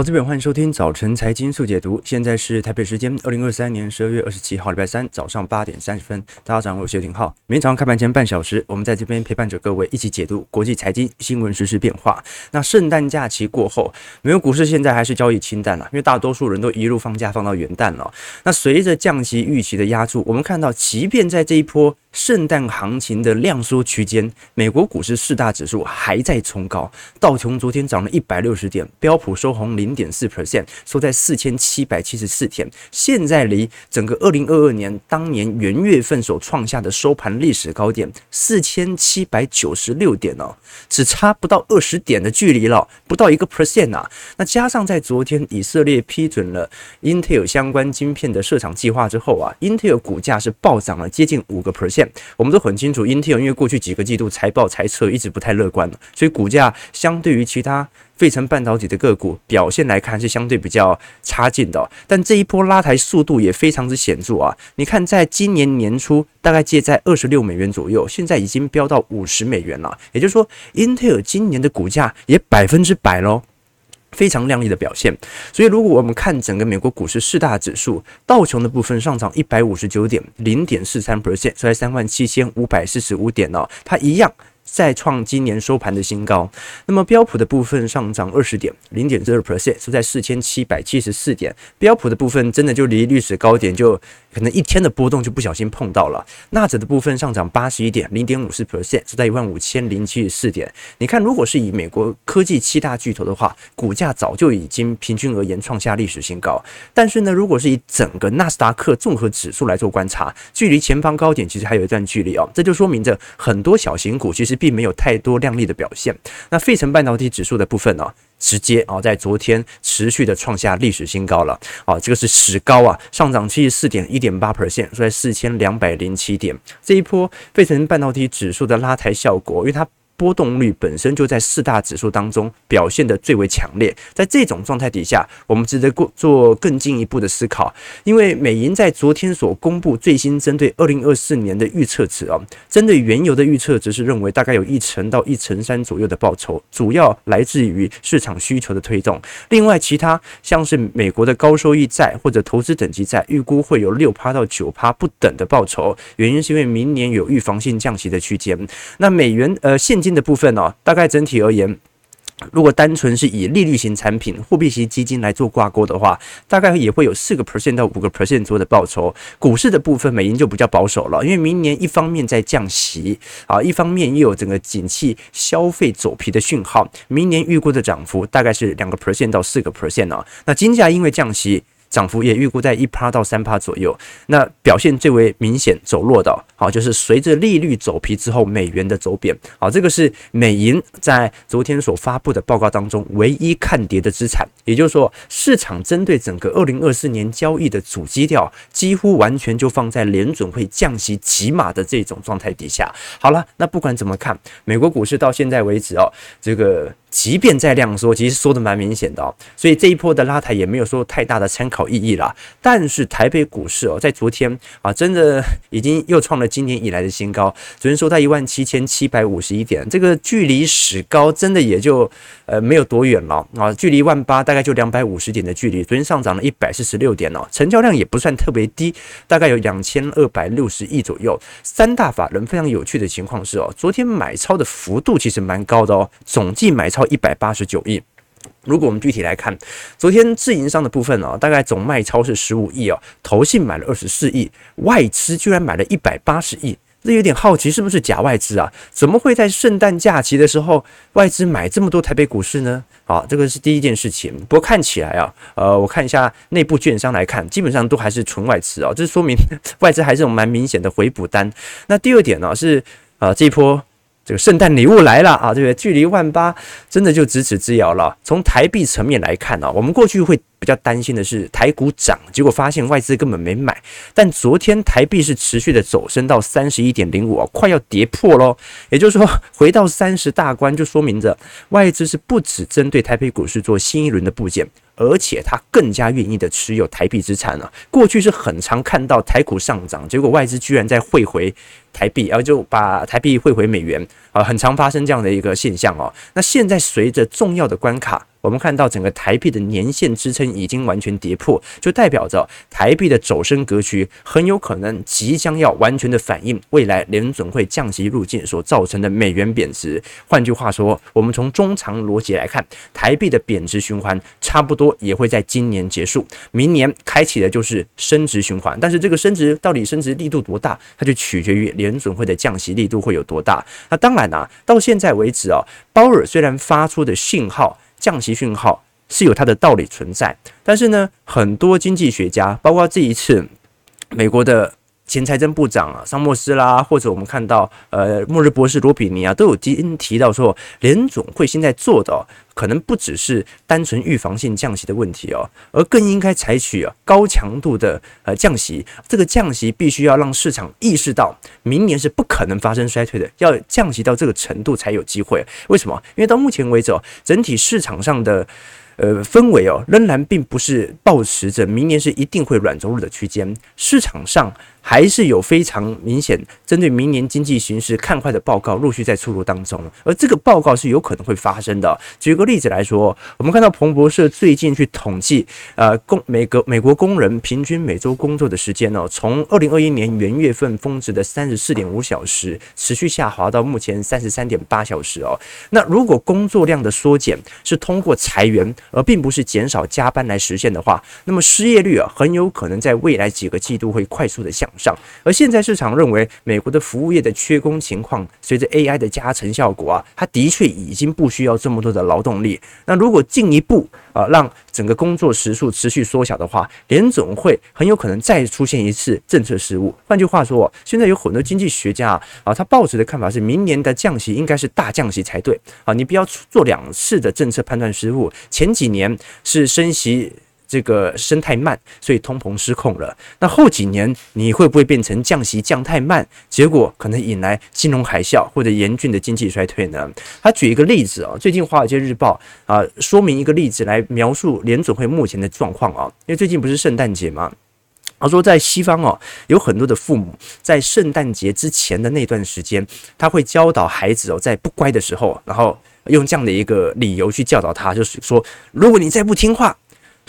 好，这边欢迎收听早晨财经速解读。现在是台北时间二零二三年十二月二十七号，礼拜三早上八点三十分。大家早上好，我是谢廷浩。每天早上开盘前半小时，我们在这边陪伴着各位一起解读国际财经新闻实、时变化。那圣诞假期过后，美国股市现在还是交易清淡了，因为大多数人都一路放假放到元旦了。那随着降息预期的压注，我们看到，即便在这一波圣诞行情的量缩区间，美国股市四大指数还在冲高。道琼昨天涨了一百六十点，标普收红。零点四 percent，收在四千七百七十四点，现在离整个二零二二年当年元月份所创下的收盘历史高点四千七百九十六点哦，只差不到二十点的距离了，不到一个 percent 啊。那加上在昨天以色列批准了 Intel 相关晶片的设厂计划之后啊，Intel 股价是暴涨了接近五个 percent。我们都很清楚，Intel 因为过去几个季度财报财测一直不太乐观，所以股价相对于其他。费城半导体的个股表现来看是相对比较差劲的，但这一波拉抬速度也非常之显著啊！你看，在今年年初大概介在二十六美元左右，现在已经飙到五十美元了。也就是说英特尔今年的股价也百分之百喽，非常亮丽的表现。所以，如果我们看整个美国股市四大指数，道琼的部分上涨一百五十九点，零点四三 percent，在三万七千五百四十五点哦，它一样。再创今年收盘的新高。那么标普的部分上涨二十点，零点二 percent，是在四千七百七十四点。标普的部分真的就离历史高点就可能一天的波动就不小心碰到了。纳指的部分上涨八十一点，零点五四 percent，是在一万五千零七十四点。你看，如果是以美国科技七大巨头的话，股价早就已经平均而言创下历史新高。但是呢，如果是以整个纳斯达克综合指数来做观察，距离前方高点其实还有一段距离哦。这就说明着很多小型股其实。并没有太多亮丽的表现。那费城半导体指数的部分呢，直接啊在昨天持续的创下历史新高了。啊，这个是史高啊，上涨七十四点一点八 percent，收在四千两百零七点。这一波费城半导体指数的拉抬效果，因为它。波动率本身就在四大指数当中表现得最为强烈，在这种状态底下，我们值得过做更进一步的思考，因为美银在昨天所公布最新针对二零二四年的预测值啊，针对原油的预测值是认为大概有一成到一成三左右的报酬，主要来自于市场需求的推动。另外，其他像是美国的高收益债或者投资等级债，预估会有六趴到九趴不等的报酬，原因是因为明年有预防性降息的区间。那美元呃现金。的部分哦，大概整体而言，如果单纯是以利率型产品、货币型基金来做挂钩的话，大概也会有四个 percent 到五个 percent 左右的报酬。股市的部分，美银就比较保守了，因为明年一方面在降息啊，一方面又有整个景气消费走皮的讯号，明年预估的涨幅大概是两个 percent 到四个 percent 啊。那金价因为降息。涨幅也预估在一趴到三趴左右，那表现最为明显走弱的，好，就是随着利率走皮之后，美元的走贬，好，这个是美银在昨天所发布的报告当中唯一看跌的资产，也就是说，市场针对整个二零二四年交易的主基调，几乎完全就放在联准会降息几码的这种状态底下。好了，那不管怎么看，美国股市到现在为止哦，这个。即便再量缩，其实缩的蛮明显的哦，所以这一波的拉抬也没有说太大的参考意义啦。但是台北股市哦，在昨天啊，真的已经又创了今年以来的新高，昨天收在一万七千七百五十一点，这个距离史高真的也就呃没有多远了啊，距离万八大概就两百五十点的距离。昨天上涨了一百四十六点哦，成交量也不算特别低，大概有两千二百六十亿左右。三大法人非常有趣的情况是哦，昨天买超的幅度其实蛮高的哦，总计买超。一百八十九亿。如果我们具体来看，昨天自营商的部分哦，大概总卖超是十五亿哦，投信买了二十四亿，外资居然买了一百八十亿，这有点好奇，是不是假外资啊？怎么会在圣诞假期的时候外资买这么多台北股市呢？好，这个是第一件事情。不过看起来啊，呃，我看一下内部券商来看，基本上都还是纯外资哦，这说明 外资还是有蛮明显的回补单。那第二点呢是呃这一波。这个圣诞礼物来了啊，对不对？距离万八真的就咫尺之遥了。从台币层面来看呢、啊，我们过去会比较担心的是台股涨，结果发现外资根本没买。但昨天台币是持续的走升到三十一点零五啊，快要跌破喽。也就是说，回到三十大关，就说明着外资是不止针对台北股市做新一轮的部件。而且他更加愿意的持有台币资产了。过去是很常看到台股上涨，结果外资居然在汇回台币，然后就把台币汇回美元啊，很常发生这样的一个现象哦。那现在随着重要的关卡我们看到整个台币的年线支撑已经完全跌破，就代表着台币的走升格局很有可能即将要完全的反映未来联准会降息路径所造成的美元贬值。换句话说，我们从中长逻辑来看，台币的贬值循环差不多也会在今年结束，明年开启的就是升值循环。但是这个升值到底升值力度多大，它就取决于联准会的降息力度会有多大。那当然啊，到现在为止啊，鲍尔虽然发出的信号。降息讯号是有它的道理存在，但是呢，很多经济学家，包括这一次美国的前财政部长啊，桑莫斯啦，或者我们看到呃，末日博士罗比尼啊，都有提提到说，联总会现在做的可能不只是单纯预防性降息的问题哦，而更应该采取啊高强度的呃降息。这个降息必须要让市场意识到，明年是不可能发生衰退的，要降息到这个程度才有机会。为什么？因为到目前为止哦，整体市场上的。呃，氛围哦，仍然并不是抱持着明年是一定会软着陆的区间，市场上。还是有非常明显针对明年经济形势看坏的报告陆续在出炉当中，而这个报告是有可能会发生的。举个例子来说，我们看到彭博社最近去统计，呃，工每个美国工人平均每周工作的时间呢，从二零二一年元月份峰值的三十四点五小时，持续下滑到目前三十三点八小时哦。那如果工作量的缩减是通过裁员，而并不是减少加班来实现的话，那么失业率啊，很有可能在未来几个季度会快速的下上，而现在市场认为，美国的服务业的缺工情况，随着 AI 的加成效果啊，它的确已经不需要这么多的劳动力。那如果进一步啊，让整个工作时数持续缩小的话，联总会很有可能再出现一次政策失误。换句话说，现在有很多经济学家啊，他抱持的看法是，明年的降息应该是大降息才对啊，你不要做两次的政策判断失误。前几年是升息。这个升太慢，所以通膨失控了。那后几年你会不会变成降息降太慢，结果可能引来金融海啸或者严峻的经济衰退呢？他举一个例子啊，最近《华尔街日报》啊说明一个例子来描述联准会目前的状况啊，因为最近不是圣诞节吗？他说在西方哦，有很多的父母在圣诞节之前的那段时间，他会教导孩子哦，在不乖的时候，然后用这样的一个理由去教导他，就是说，如果你再不听话。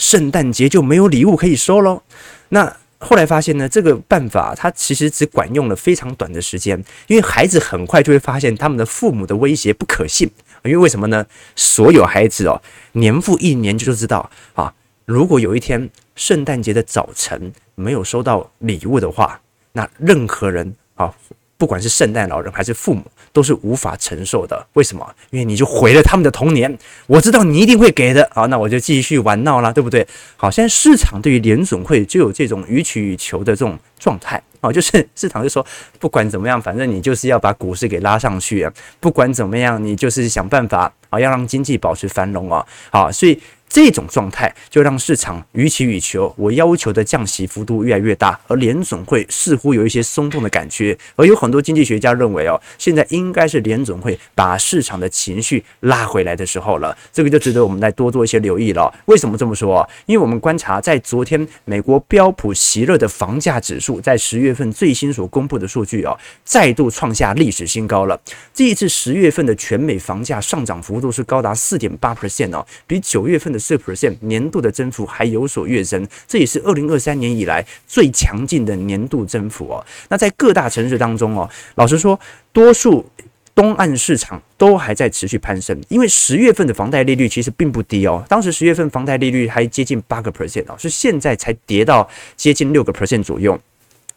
圣诞节就没有礼物可以收喽。那后来发现呢，这个办法它其实只管用了非常短的时间，因为孩子很快就会发现他们的父母的威胁不可信。因为为什么呢？所有孩子哦，年复一年就知道啊，如果有一天圣诞节的早晨没有收到礼物的话，那任何人啊。不管是圣诞老人还是父母，都是无法承受的。为什么？因为你就毁了他们的童年。我知道你一定会给的，好，那我就继续玩闹了，对不对？好，现在市场对于联准会就有这种予取予求的这种状态啊，就是市场就说，不管怎么样，反正你就是要把股市给拉上去啊，不管怎么样，你就是想办法啊，要让经济保持繁荣啊，好，所以。这种状态就让市场予取予求，我要求的降息幅度越来越大，而联总会似乎有一些松动的感觉，而有很多经济学家认为哦，现在应该是联总会把市场的情绪拉回来的时候了，这个就值得我们来多做一些留意了。为什么这么说？因为我们观察在昨天美国标普席勒的房价指数在十月份最新所公布的数据哦，再度创下历史新高了。这一次十月份的全美房价上涨幅度是高达四点八 percent，比九月份的四 percent 年度的增幅还有所跃升，这也是二零二三年以来最强劲的年度增幅哦。那在各大城市当中哦，老实说，多数东岸市场都还在持续攀升，因为十月份的房贷利率其实并不低哦，当时十月份房贷利率还接近八个 percent 哦，是现在才跌到接近六个 percent 左右。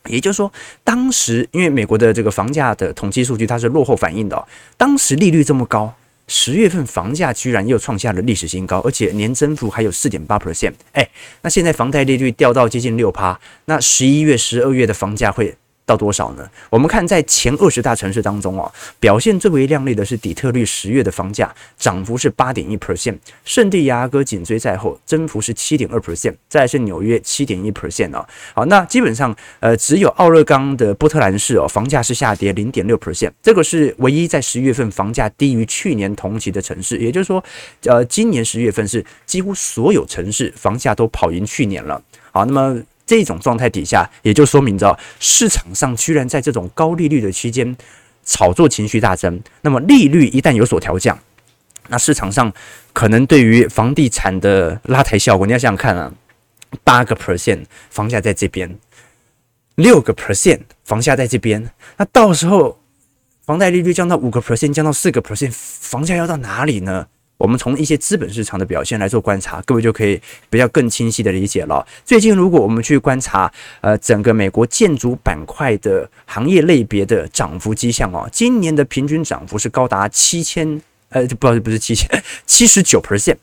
也就是说，当时因为美国的这个房价的统计数据它是落后反应的哦，当时利率这么高。十月份房价居然又创下了历史新高，而且年增幅还有四点八 percent。哎，那现在房贷利率掉到接近六趴，那十一月、十二月的房价会到多少呢？我们看在前二十大城市当中哦，表现最为亮丽的是底特律十月的房价涨幅是八点一 percent，圣地亚哥紧追在后，增幅是七点二 percent，再是纽约七点一 percent 哦。好，那基本上呃只有奥勒冈的波特兰市哦，房价是下跌零点六 percent，这个是唯一在十月份房价低于去年同期的城市。也就是说，呃，今年十月份是几乎所有城市房价都跑赢去年了。好，那么。这种状态底下，也就说明着市场上居然在这种高利率的区间炒作情绪大增。那么利率一旦有所调降，那市场上可能对于房地产的拉抬效果，你要想想看啊，八个 percent 房价在这边，六个 percent 房价在这边，那到时候房贷利率降到五个 percent，降到四个 percent，房价要到哪里呢？我们从一些资本市场的表现来做观察，各位就可以比较更清晰的理解了。最近如果我们去观察，呃，整个美国建筑板块的行业类别的涨幅迹象哦，今年的平均涨幅是高达七千，呃，不，不是七千，七十九 percent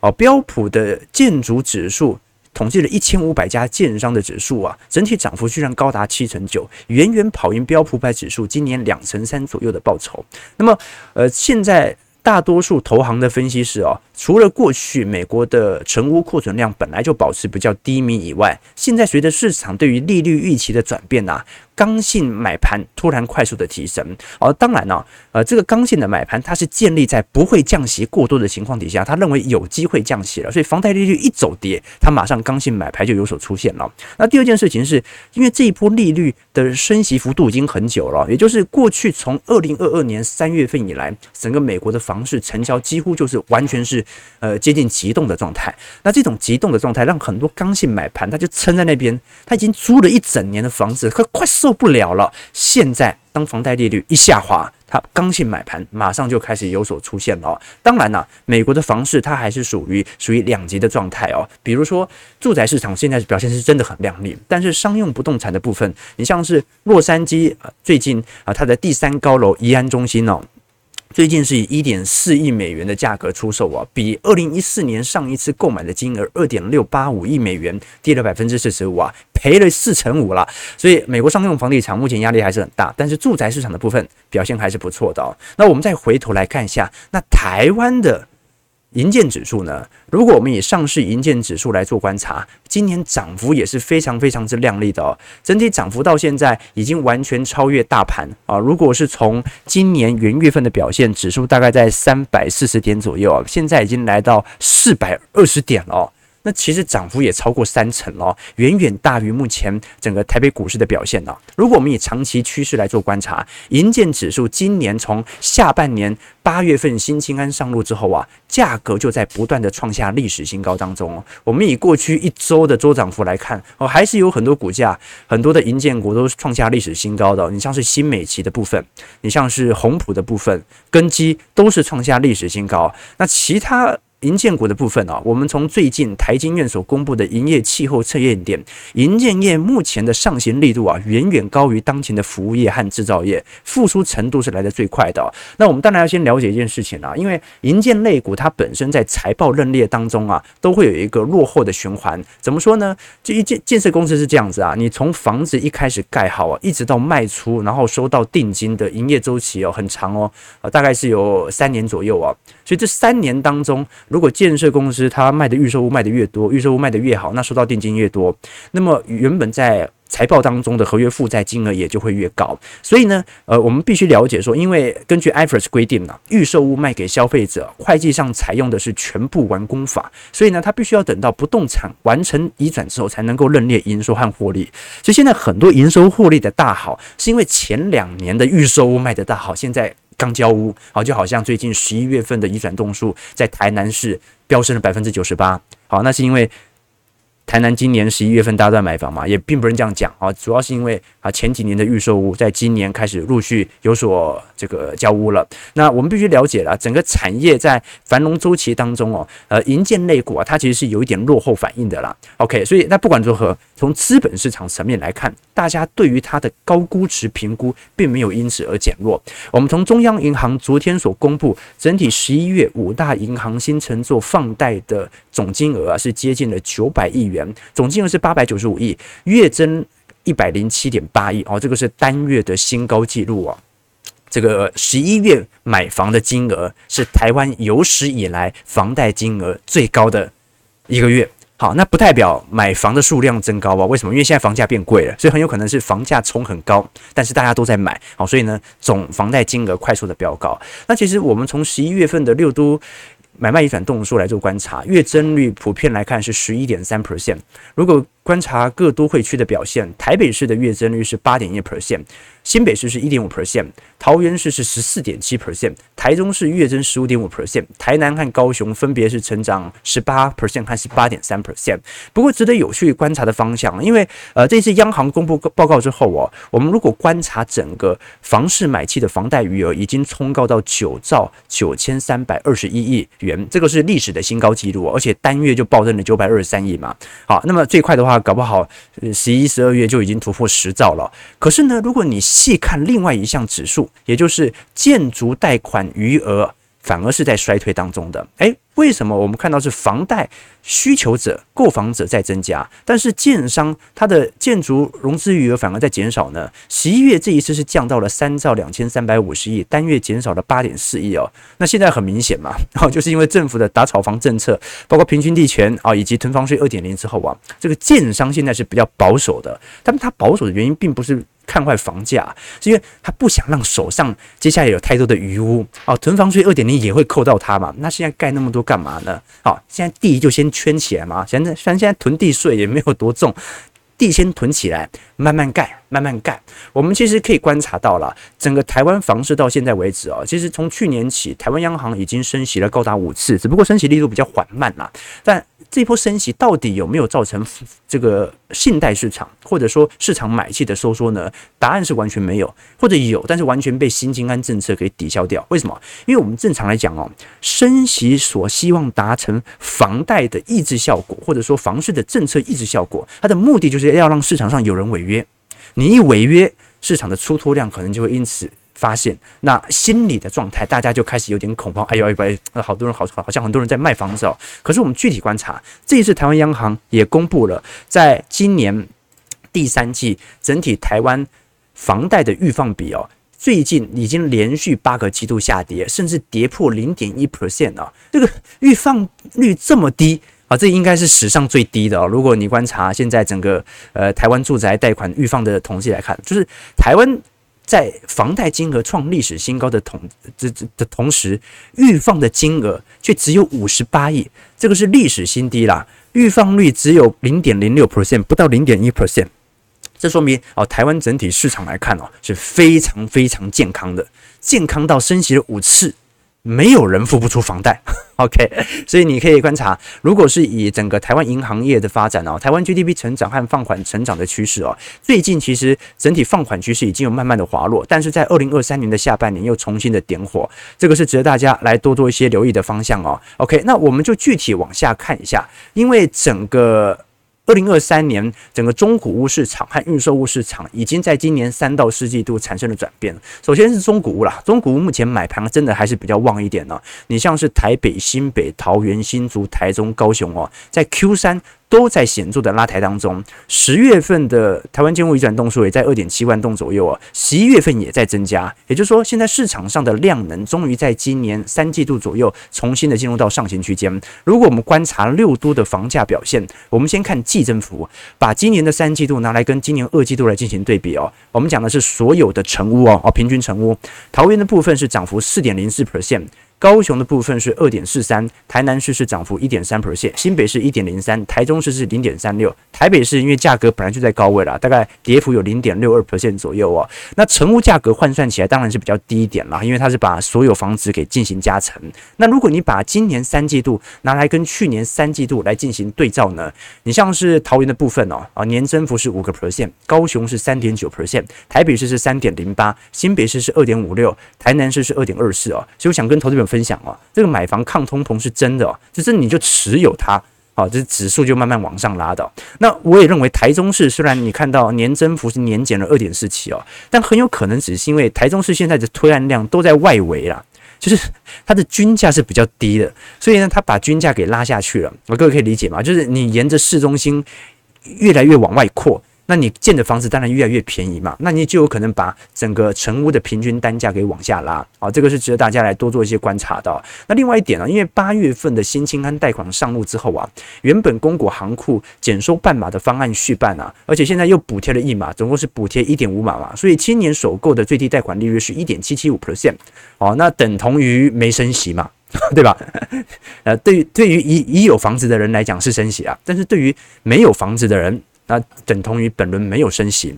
哦。标普的建筑指数统计了一千五百家建商的指数啊，整体涨幅居然高达七成九，远远跑赢标普百指数今年两成三左右的报酬。那么，呃，现在。大多数投行的分析师哦，除了过去美国的成屋库存量本来就保持比较低迷以外，现在随着市场对于利率预期的转变呐。刚性买盘突然快速的提升，而当然呢，呃，这个刚性的买盘它是建立在不会降息过多的情况底下，他认为有机会降息了，所以房贷利率一走跌，他马上刚性买盘就有所出现了。那第二件事情是，因为这一波利率的升息幅度已经很久了，也就是过去从二零二二年三月份以来，整个美国的房市成交几乎就是完全是呃接近急冻的状态。那这种急冻的状态让很多刚性买盘他就撑在那边，他已经租了一整年的房子，快快收。受不了了！现在当房贷利率一下滑，它刚性买盘马上就开始有所出现了。当然了，美国的房市它还是属于属于两极的状态哦。比如说，住宅市场现在表现是真的很亮丽，但是商用不动产的部分，你像是洛杉矶最近啊，它的第三高楼宜安中心哦。最近是以一点四亿美元的价格出售啊，比二零一四年上一次购买的金额二点六八五亿美元跌了百分之四十五啊，赔了四成五了。所以美国商用房地产目前压力还是很大，但是住宅市场的部分表现还是不错的哦。那我们再回头来看一下，那台湾的。银建指数呢？如果我们以上市银建指数来做观察，今年涨幅也是非常非常之亮丽的哦。整体涨幅到现在已经完全超越大盘啊！如果是从今年元月份的表现，指数大概在三百四十点左右啊，现在已经来到四百二十点了。那其实涨幅也超过三成了，远远大于目前整个台北股市的表现呢。如果我们以长期趋势来做观察，银建指数今年从下半年八月份新青安上路之后啊，价格就在不断的创下历史新高当中。我们以过去一周的周涨幅来看，哦，还是有很多股价，很多的银建股都是创下历史新高的。你像是新美齐的部分，你像是宏普的部分，根基都是创下历史新高。那其他。营建股的部分啊，我们从最近台经院所公布的营业气候测验点，营建业目前的上行力度啊，远远高于当前的服务业和制造业，复苏程度是来得最快的。那我们当然要先了解一件事情啊，因为营建类股它本身在财报认列当中啊，都会有一个落后的循环。怎么说呢？这一建建设公司是这样子啊，你从房子一开始盖好啊，一直到卖出，然后收到定金的营业周期哦，很长哦，啊，大概是有三年左右啊。所以这三年当中，如果建设公司它卖的预售屋卖的越多，预售屋卖的越好，那收到定金越多，那么原本在财报当中的合约负债金额也就会越高。所以呢，呃，我们必须了解说，因为根据 IFRS 规定呢，预售屋卖给消费者，会计上采用的是全部完工法，所以呢，它必须要等到不动产完成移转之后，才能够认列营收和获利。所以现在很多营收获利的大好，是因为前两年的预售屋卖的大好，现在。刚交屋，好，就好像最近十一月份的移转栋数在台南市飙升了百分之九十八，好，那是因为。台南今年十一月份大家都在买房嘛，也并不能这样讲啊，主要是因为啊前几年的预售屋在今年开始陆续有所这个交屋了。那我们必须了解了，整个产业在繁荣周期当中哦，呃，银建类股啊，它其实是有一点落后反应的啦。OK，所以那不管如何，从资本市场层面来看，大家对于它的高估值评估并没有因此而减弱。我们从中央银行昨天所公布整体十一月五大银行新承做放贷的总金额啊，是接近了九百亿元。总金额是八百九十五亿，月增一百零七点八亿哦，这个是单月的新高纪录啊！这个十一月买房的金额是台湾有史以来房贷金额最高的一个月。好，那不代表买房的数量增高啊？为什么？因为现在房价变贵了，所以很有可能是房价冲很高，但是大家都在买，好，所以呢，总房贷金额快速的飙高。那其实我们从十一月份的六都。买卖移转动数来做观察，月增率普遍来看是十一点三 percent。如果观察各都会区的表现，台北市的月增率是八点一 percent，新北市是一点五 percent，桃园市是十四点七 percent，台中市月增十五点五 percent，台南和高雄分别是成长十八 percent 和十八点三 percent。不过值得有趣观察的方向，因为呃这次央行公布报告之后哦，我们如果观察整个房市买气的房贷余额已经冲高到九兆九千三百二十一亿元，这个是历史的新高纪录，而且单月就暴增了九百二十三亿嘛。好，那么最快的话，搞不好十一、十二月就已经突破十兆了。可是呢，如果你细看另外一项指数，也就是建筑贷款余额。反而是在衰退当中的，诶，为什么我们看到是房贷需求者、购房者在增加，但是建商它的建筑融资余额反而在减少呢？十一月这一次是降到了三兆两千三百五十亿，单月减少了八点四亿哦。那现在很明显嘛，然哦，就是因为政府的打炒房政策，包括平均地权啊，以及囤房税二点零之后啊，这个建商现在是比较保守的。但它保守的原因并不是。看坏房价，是因为他不想让手上接下来有太多的余屋哦。囤房税二点零也会扣到他嘛？那现在盖那么多干嘛呢？好，现在地就先圈起来嘛。现在虽然现在囤地税也没有多重，地先囤起来，慢慢盖，慢慢干。我们其实可以观察到了，整个台湾房市到现在为止哦，其实从去年起，台湾央行已经升息了高达五次，只不过升息力度比较缓慢啦。但这波升息到底有没有造成这个信贷市场或者说市场买气的收缩呢？答案是完全没有，或者有，但是完全被新金安政策给抵消掉。为什么？因为我们正常来讲哦，升息所希望达成房贷的抑制效果，或者说房市的政策抑制效果，它的目的就是要让市场上有人违约。你一违约，市场的出脱量可能就会因此。发现那心理的状态，大家就开始有点恐慌。哎呦哎呦，哎，好多人好好像很多人在卖房子哦。可是我们具体观察，这一次台湾央行也公布了，在今年第三季整体台湾房贷的预放比哦，最近已经连续八个季度下跌，甚至跌破零点一 percent 啊。这个预放率这么低啊，这应该是史上最低的哦。如果你观察现在整个呃台湾住宅贷款预放的统计来看，就是台湾。在房贷金额创历史新高的同这这的同时，预放的金额却只有五十八亿，这个是历史新低啦。预放率只有零点零六 percent，不到零点一 percent，这说明哦，台湾整体市场来看哦，是非常非常健康的，健康到升息了五次。没有人付不出房贷，OK，所以你可以观察，如果是以整个台湾银行业的发展哦，台湾 GDP 成长和放缓成长的趋势哦，最近其实整体放款趋势已经有慢慢的滑落，但是在二零二三年的下半年又重新的点火，这个是值得大家来多多一些留意的方向哦。OK，那我们就具体往下看一下，因为整个。二零二三年，整个中古屋市场和预售屋市场已经在今年三到四季度产生了转变。首先是中古屋啦，中古屋目前买盘真的还是比较旺一点呢。你像是台北、新北、桃园、新竹、台中、高雄哦，在 Q 三。都在显著的拉抬当中。十月份的台湾建物移转栋数也在二点七万栋左右啊，十一月份也在增加。也就是说，现在市场上的量能终于在今年三季度左右重新的进入到上行区间。如果我们观察六都的房价表现，我们先看季增幅，把今年的三季度拿来跟今年二季度来进行对比哦。我们讲的是所有的成屋哦，哦，平均成屋，桃园的部分是涨幅四点零四 percent。高雄的部分是二点四三，台南市是涨幅一点三 percent，新北市一点零三，台中市是零点三六，台北市因为价格本来就在高位了，大概跌幅有零点六二 percent 左右哦。那成屋价格换算起来当然是比较低一点啦，因为它是把所有房子给进行加成。那如果你把今年三季度拿来跟去年三季度来进行对照呢，你像是桃园的部分哦，啊年增幅是五个 percent，高雄是三点九 percent，台北市是三点零八，新北市是二点五六，台南市是二点二四哦。所以我想跟投资者分享哦，这个买房抗通膨是真的哦，就是你就持有它，好，这指数就慢慢往上拉的。那我也认为台中市虽然你看到年增幅是年减了二点四七哦，但很有可能只是因为台中市现在的推案量都在外围啦，就是它的均价是比较低的，所以呢，它把均价给拉下去了。我各位可以理解吗？就是你沿着市中心越来越往外扩。那你建的房子当然越来越便宜嘛，那你就有可能把整个成屋的平均单价给往下拉啊，这个是值得大家来多做一些观察的。那另外一点呢，因为八月份的新青安贷款上路之后啊，原本公股行库减收半码的方案续办啊，而且现在又补贴了一码，总共是补贴一点五码嘛，所以青年首购的最低贷款利率是一点七七五 percent 哦，那等同于没升息嘛，对吧？呃，对于对于已已有房子的人来讲是升息啊，但是对于没有房子的人。那等同于本轮没有升息，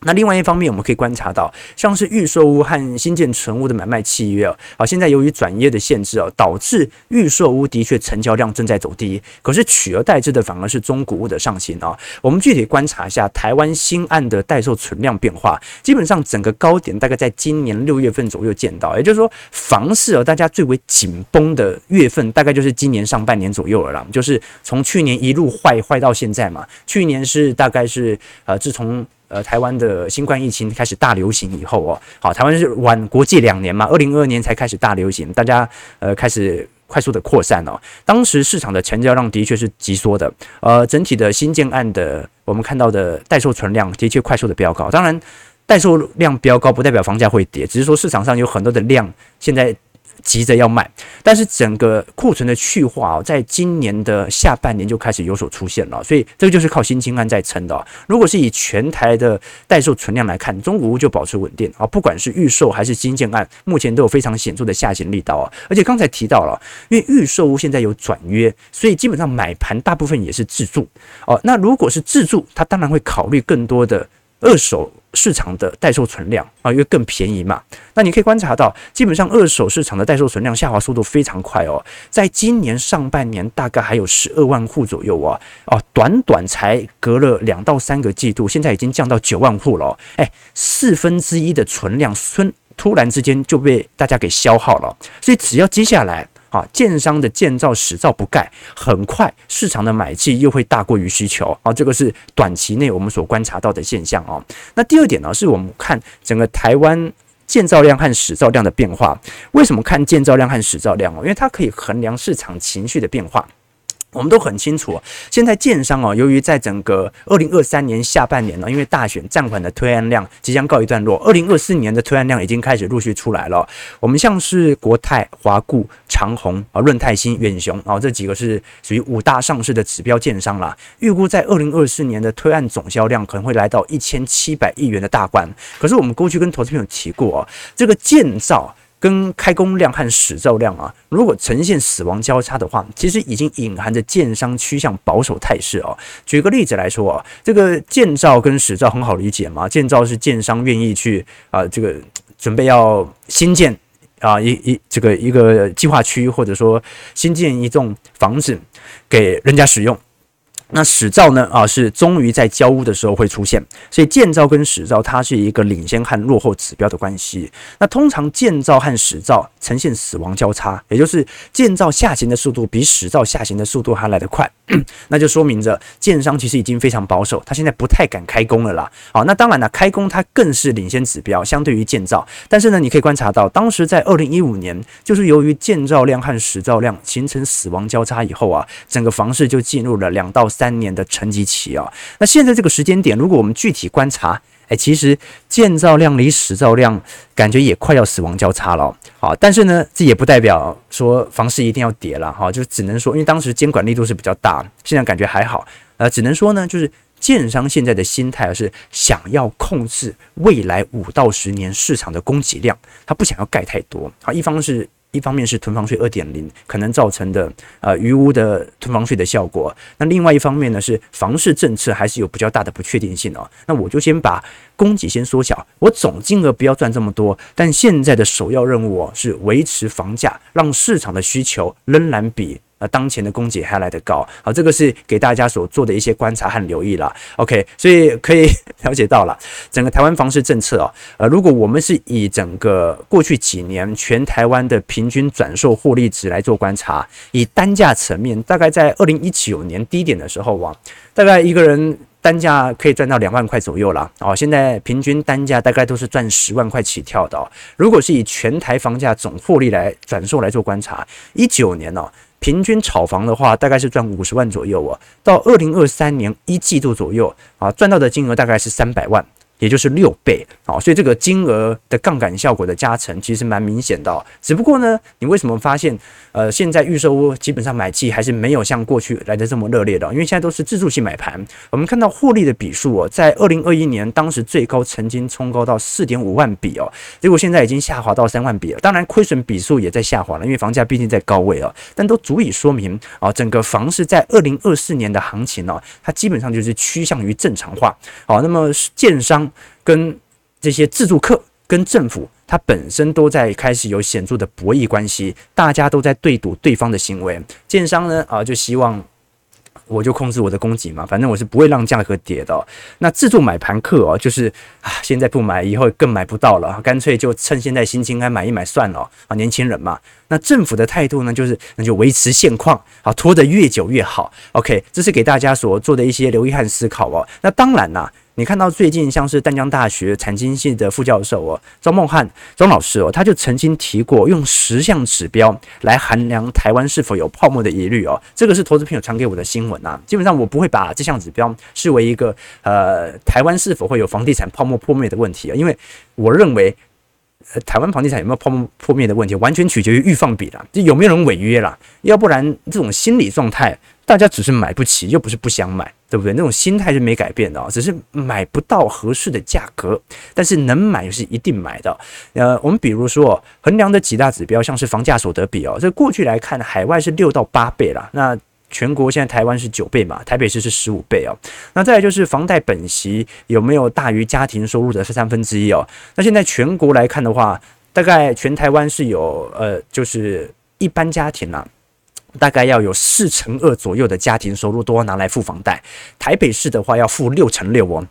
那另外一方面，我们可以观察到，像是预售屋和新建成屋的买卖契约啊，好，现在由于转业的限制哦，导致预售屋的确成交量正在走低，可是取而代之的反而是中古屋的上行啊。我们具体观察一下台湾新案的待售存量变化，基本上整个高点大概在今年六月份左右见到，也就是说，房市啊，大家最为紧绷的月份大概就是今年上半年左右了啦，就是从去年一路坏坏到现在嘛，去年是大概是呃，自从呃，台湾的新冠疫情开始大流行以后哦，好，台湾是晚国际两年嘛，二零二二年才开始大流行，大家呃开始快速的扩散哦。当时市场的成交量的确是急缩的，呃，整体的新建案的我们看到的待售存量的确快速的飙高。当然，待售量飙高不代表房价会跌，只是说市场上有很多的量现在。急着要卖，但是整个库存的去化哦，在今年的下半年就开始有所出现了，所以这个就是靠新青安在撑的。如果是以全台的待售存量来看，中古屋就保持稳定啊，不管是预售还是新建案，目前都有非常显著的下行力道啊。而且刚才提到了，因为预售屋现在有转约，所以基本上买盘大部分也是自住哦。那如果是自住，他当然会考虑更多的二手。市场的待售存量啊，因为更便宜嘛。那你可以观察到，基本上二手市场的待售存量下滑速度非常快哦。在今年上半年，大概还有十二万户左右啊，哦，短短才隔了两到三个季度，现在已经降到九万户了。哦哎，四分之一的存量，突突然之间就被大家给消耗了。所以只要接下来。啊，建商的建造使造不盖，很快市场的买气又会大过于需求啊，这个是短期内我们所观察到的现象啊。那第二点呢，是我们看整个台湾建造量和使造量的变化。为什么看建造量和使造量哦？因为它可以衡量市场情绪的变化。我们都很清楚，现在建商哦，由于在整个二零二三年下半年呢，因为大选暂缓的推案量即将告一段落，二零二四年的推案量已经开始陆续出来了。我们像是国泰、华固、长鸿啊、润泰新、远雄啊，这几个是属于五大上市的指标建商啦。预估在二零二四年的推案总销量可能会来到一千七百亿元的大关。可是我们过去跟投资朋友提过哦，这个建造。跟开工量和使造量啊，如果呈现死亡交叉的话，其实已经隐含着建商趋向保守态势哦。举个例子来说啊，这个建造跟使造很好理解嘛，建造是建商愿意去啊，这个准备要新建啊一一这个一个计划区，或者说新建一栋房子给人家使用。那始照呢？啊，是终于在交屋的时候会出现，所以建造跟始照它是一个领先和落后指标的关系。那通常建造和始照呈现死亡交叉，也就是建造下行的速度比始照下行的速度还来得快，那就说明着建商其实已经非常保守，他现在不太敢开工了啦。好，那当然了，开工它更是领先指标，相对于建造。但是呢，你可以观察到，当时在二零一五年，就是由于建造量和使造量形成死亡交叉以后啊，整个房市就进入了两到三年的沉寂期啊，那现在这个时间点，如果我们具体观察，哎，其实建造量离使照量感觉也快要死亡交叉了。好，但是呢，这也不代表说房市一定要跌了哈，就只能说，因为当时监管力度是比较大，现在感觉还好。呃，只能说呢，就是建商现在的心态是想要控制未来五到十年市场的供给量，他不想要盖太多。好，一方是。一方面是囤房税二点零可能造成的呃余屋的囤房税的效果，那另外一方面呢是房市政策还是有比较大的不确定性哦。那我就先把供给先缩小，我总金额不要赚这么多，但现在的首要任务哦是维持房价，让市场的需求仍然比。呃当前的供给还来得高，好，这个是给大家所做的一些观察和留意了。OK，所以可以了解到了整个台湾房市政策啊，呃，如果我们是以整个过去几年全台湾的平均转售获利值来做观察，以单价层面，大概在二零一九年低点的时候啊，大概一个人单价可以赚到两万块左右了。哦，现在平均单价大概都是赚十万块起跳的。如果是以全台房价总获利来转售来做观察，一九年呢？平均炒房的话，大概是赚五十万左右哦。到二零二三年一季度左右啊，赚到的金额大概是三百万。也就是六倍啊，所以这个金额的杠杆效果的加成其实蛮明显的。只不过呢，你为什么发现呃现在预售屋基本上买气还是没有像过去来的这么热烈的？因为现在都是自助性买盘。我们看到获利的笔数哦，在二零二一年当时最高曾经冲高到四点五万笔哦，结果现在已经下滑到三万笔了。当然亏损笔数也在下滑了，因为房价毕竟在高位哦，但都足以说明啊，整个房市在二零二四年的行情呢，它基本上就是趋向于正常化。好，那么建商。跟这些自助客跟政府，它本身都在开始有显著的博弈关系，大家都在对赌对方的行为。建商呢啊，就希望。我就控制我的供给嘛，反正我是不会让价格跌的。那自助买盘客哦，就是啊，现在不买，以后更买不到了，干脆就趁现在心情还买一买算了啊，年轻人嘛。那政府的态度呢，就是那就维持现况，啊，拖得越久越好。OK，这是给大家所做的一些留意和思考哦。那当然啦。你看到最近像是淡江大学财经系的副教授哦，庄梦汉庄老师哦，他就曾经提过用十项指标来衡量台湾是否有泡沫的疑虑哦。这个是投资朋友传给我的新闻啊。基本上我不会把这项指标视为一个呃台湾是否会有房地产泡沫破灭的问题啊，因为我认为台湾房地产有没有泡沫破灭的问题，完全取决于预放比啦，就有没有人违约啦，要不然这种心理状态。大家只是买不起，又不是不想买，对不对？那种心态是没改变的啊，只是买不到合适的价格，但是能买是一定买的。呃，我们比如说衡量的几大指标，像是房价所得比哦，这过去来看，海外是六到八倍啦，那全国现在台湾是九倍嘛，台北市是十五倍哦。那再来就是房贷本息有没有大于家庭收入的三分之一哦？那现在全国来看的话，大概全台湾是有呃，就是一般家庭啦。大概要有四成二左右的家庭收入都要拿来付房贷，台北市的话要付六成六哦，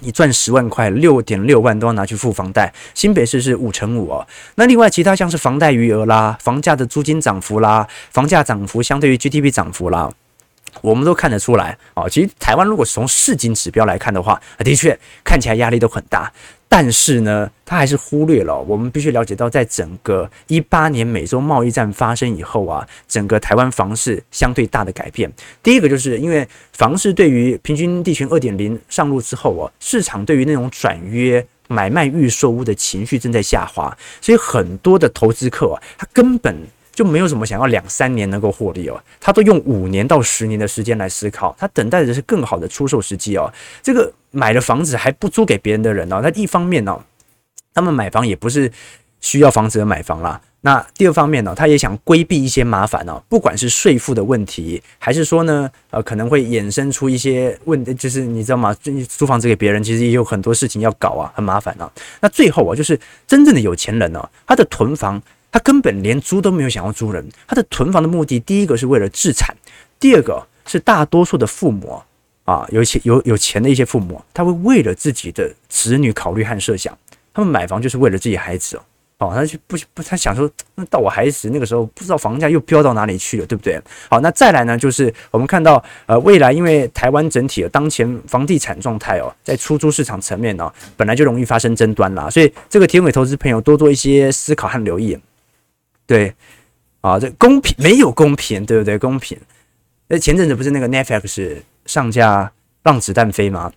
你赚十万块，六点六万都要拿去付房贷。新北市是五成五哦，那另外其他像是房贷余额啦、房价的租金涨幅啦、房价涨幅相对于 GDP 涨幅啦，我们都看得出来哦。其实台湾如果从市井指标来看的话，的确看起来压力都很大。但是呢，他还是忽略了我们必须了解到，在整个一八年美洲贸易战发生以后啊，整个台湾房市相对大的改变。第一个就是因为房市对于平均地权二点零上路之后啊，市场对于那种转约买卖预售屋的情绪正在下滑，所以很多的投资客啊，他根本。就没有什么想要两三年能够获利哦，他都用五年到十年的时间来思考，他等待的是更好的出售时机哦。这个买了房子还不租给别人的人哦，那一方面呢，他们买房也不是需要房子而买房啦。那第二方面呢，他也想规避一些麻烦哦，不管是税负的问题，还是说呢，呃，可能会衍生出一些问，就是你知道吗？租房子给别人，其实也有很多事情要搞啊，很麻烦啊。那最后啊，就是真正的有钱人呢，他的囤房。他根本连租都没有想要租人，他的囤房的目的，第一个是为了置产，第二个是大多数的父母，啊有钱有有钱的一些父母，他会为了自己的子女考虑和设想，他们买房就是为了自己孩子哦，哦，他就不不，他想说，那到我孩子那个时候，不知道房价又飙到哪里去了，对不对？好，那再来呢，就是我们看到呃，未来因为台湾整体的当前房地产状态哦，在出租市场层面呢，本来就容易发生争端啦，所以这个提供给投资朋友多做一些思考和留意。对，啊，这公平没有公平，对不对？公平。那前阵子不是那个 Netflix 上架《让子弹飞》吗？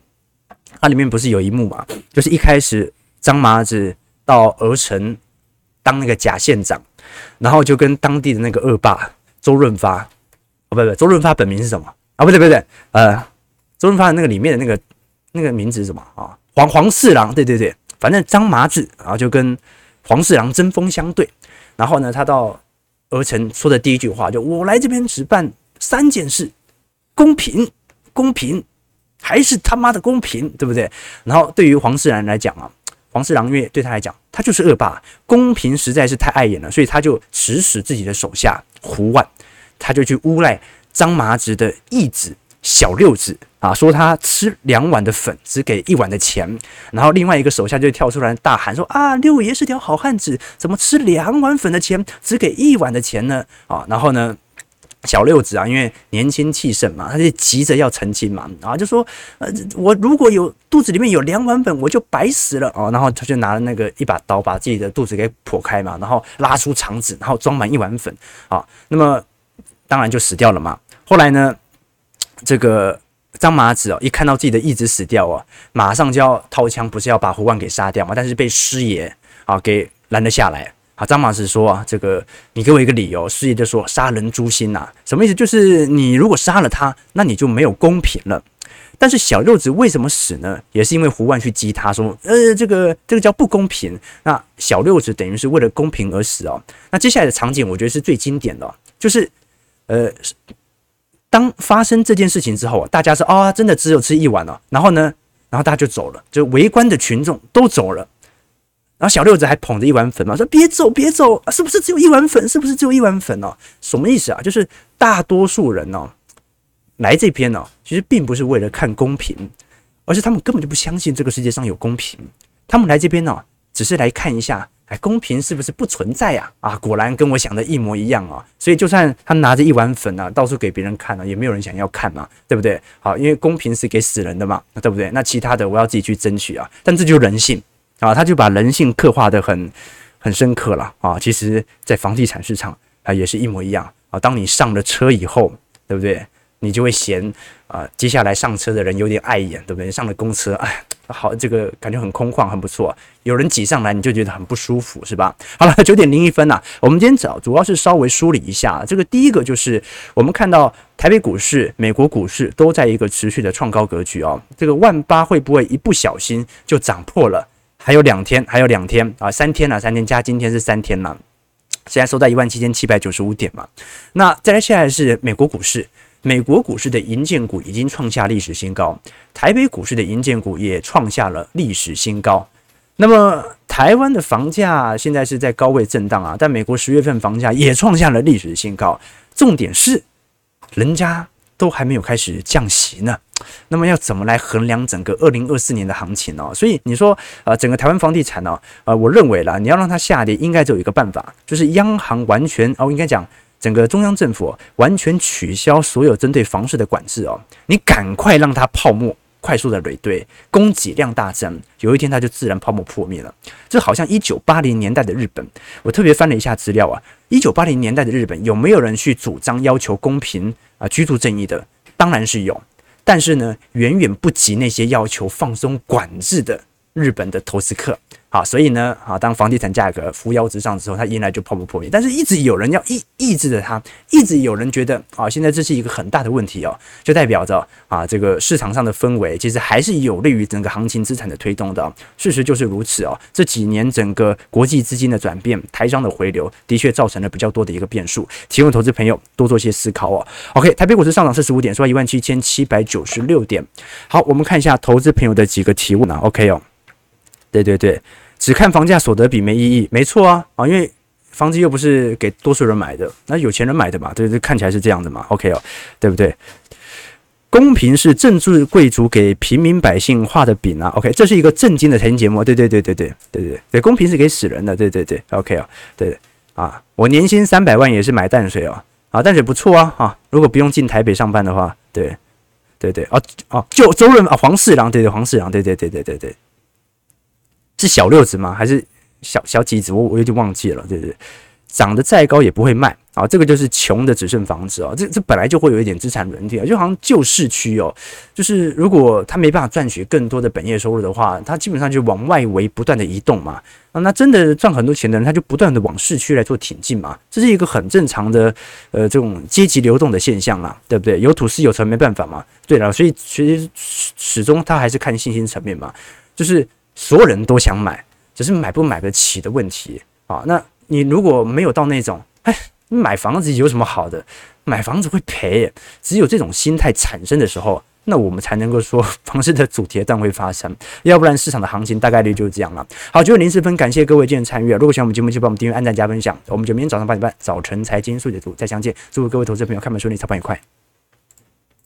它里面不是有一幕嘛？就是一开始张麻子到鹅城当那个假县长，然后就跟当地的那个恶霸周润发，哦，不不，周润发本名是什么？啊，不对不对，呃，周润发的那个里面的那个那个名字是什么啊？黄黄四郎，对对对，反正张麻子，然后就跟黄四郎针锋相对。然后呢，他到鹅城说的第一句话就：“我来这边只办三件事，公平，公平，还是他妈的公平，对不对？”然后对于黄世兰来讲啊，黄世郎因为对他来讲，他就是恶霸，公平实在是太碍眼了，所以他就指使自己的手下胡万，他就去诬赖张麻子的义子小六子。啊，说他吃两碗的粉，只给一碗的钱，然后另外一个手下就跳出来大喊说：“啊，六爷是条好汉子，怎么吃两碗粉的钱，只给一碗的钱呢？”啊，然后呢，小六子啊，因为年轻气盛嘛，他就急着要成亲嘛，啊，就说：“呃，我如果有肚子里面有两碗粉，我就白死了哦。”然后他就拿了那个一把刀，把自己的肚子给剖开嘛，然后拉出肠子，然后装满一碗粉啊，那么当然就死掉了嘛。后来呢，这个。张麻子哦，一看到自己的义子死掉哦，马上就要掏枪，不是要把胡万给杀掉嘛？但是被师爷啊给拦了下来。啊，张麻子说啊，这个你给我一个理由。师爷就说：杀人诛心呐，什么意思？就是你如果杀了他，那你就没有公平了。但是小六子为什么死呢？也是因为胡万去激他说，呃，这个这个叫不公平。那小六子等于是为了公平而死哦。那接下来的场景，我觉得是最经典的，就是呃。当发生这件事情之后，大家说啊、哦，真的只有吃一碗了。然后呢，然后大家就走了，就围观的群众都走了。然后小六子还捧着一碗粉嘛，说别走别走，是不是只有一碗粉？是不是只有一碗粉哦？什么意思啊？就是大多数人哦，来这边哦，其实并不是为了看公平，而是他们根本就不相信这个世界上有公平。他们来这边呢，只是来看一下，哎，公平是不是不存在呀？啊，果然跟我想的一模一样啊！所以就算他拿着一碗粉啊，到处给别人看了，也没有人想要看嘛，对不对？好，因为公平是给死人的嘛，对不对？那其他的我要自己去争取啊。但这就是人性。啊，他就把人性刻画得很很深刻了啊！其实，在房地产市场啊，也是一模一样啊。当你上了车以后，对不对？你就会嫌啊，接下来上车的人有点碍眼，对不对？上了公车，哎，好，这个感觉很空旷，很不错。有人挤上来，你就觉得很不舒服，是吧？好了，九点零一分呐，我们今天早主要是稍微梳理一下这个。第一个就是我们看到台北股市、美国股市都在一个持续的创高格局哦。这个万八会不会一不小心就涨破了？还有两天，还有两天啊，三天了，三天加今天是三天了。现在收在一万七千七百九十五点嘛。那再来，下来是美国股市，美国股市的银建股已经创下历史新高，台北股市的银建股也创下了历史新高。那么台湾的房价现在是在高位震荡啊，但美国十月份房价也创下了历史新高。重点是，人家都还没有开始降息呢。那么要怎么来衡量整个二零二四年的行情呢？所以你说，呃，整个台湾房地产呢，呃，我认为啦，你要让它下跌，应该只有一个办法，就是央行完全哦，应该讲整个中央政府完全取消所有针对房市的管制哦，你赶快让它泡沫快速的累堆，供给量大增，有一天它就自然泡沫破灭了。这好像一九八零年代的日本，我特别翻了一下资料啊，一九八零年代的日本有没有人去主张要求公平啊、居住正义的？当然是有。但是呢，远远不及那些要求放松管制的日本的投资客。好，所以呢，啊，当房地产价格扶摇直上之后，它迎来就泡沫破灭。但是，一直有人要抑抑制着它，一直有人觉得啊，现在这是一个很大的问题哦，就代表着啊，这个市场上的氛围其实还是有利于整个行情资产的推动的。事实就是如此哦。这几年整个国际资金的转变，台商的回流，的确造成了比较多的一个变数。提供投资朋友多做些思考哦。OK，台北股市上涨四十五点，收在一万七千七百九十六点。好，我们看一下投资朋友的几个提问啊。OK 哦。对对对，只看房价所得比没意义，没错啊啊，因为房子又不是给多数人买的，那有钱人买的嘛，对对，看起来是这样的嘛，OK 哦，对不对？公平是政治贵族给平民百姓画的饼啊，OK，这是一个正经的财经节目，对对对对对对对对，公平是给死人的，对对对，OK 哦，对啊，我年薪三百万也是买淡水哦，啊，淡水不错啊啊，如果不用进台北上班的话，对对对，哦哦，就周润啊，黄四郎，对对黄四郎，对对对对对对。是小六子吗？还是小小几子？我我有点忘记了，对不对？长得再高也不会卖啊！这个就是穷的只剩房子哦。这这本来就会有一点资产轮替啊，就好像旧市区哦，就是如果他没办法赚取更多的本业收入的话，他基本上就往外围不断的移动嘛。啊，那真的赚很多钱的人，他就不断的往市区来做挺进嘛。这是一个很正常的呃这种阶级流动的现象啦，对不对？有土是有财没办法嘛。对了，所以其实始终他还是看信心层面嘛，就是。所有人都想买，只是买不买得起的问题啊。那你如果没有到那种，哎，买房子有什么好的？买房子会赔，只有这种心态产生的时候，那我们才能够说 房市的主跌段会发生。要不然市场的行情大概率就是这样了。好，九点零四分，感谢各位今天参与。如果喜欢我们节目，就帮我们订阅、按赞、加分享。我们就明天早上八点半，早晨财经速解读再相见。祝各位投资朋友开门顺利，操盘愉快。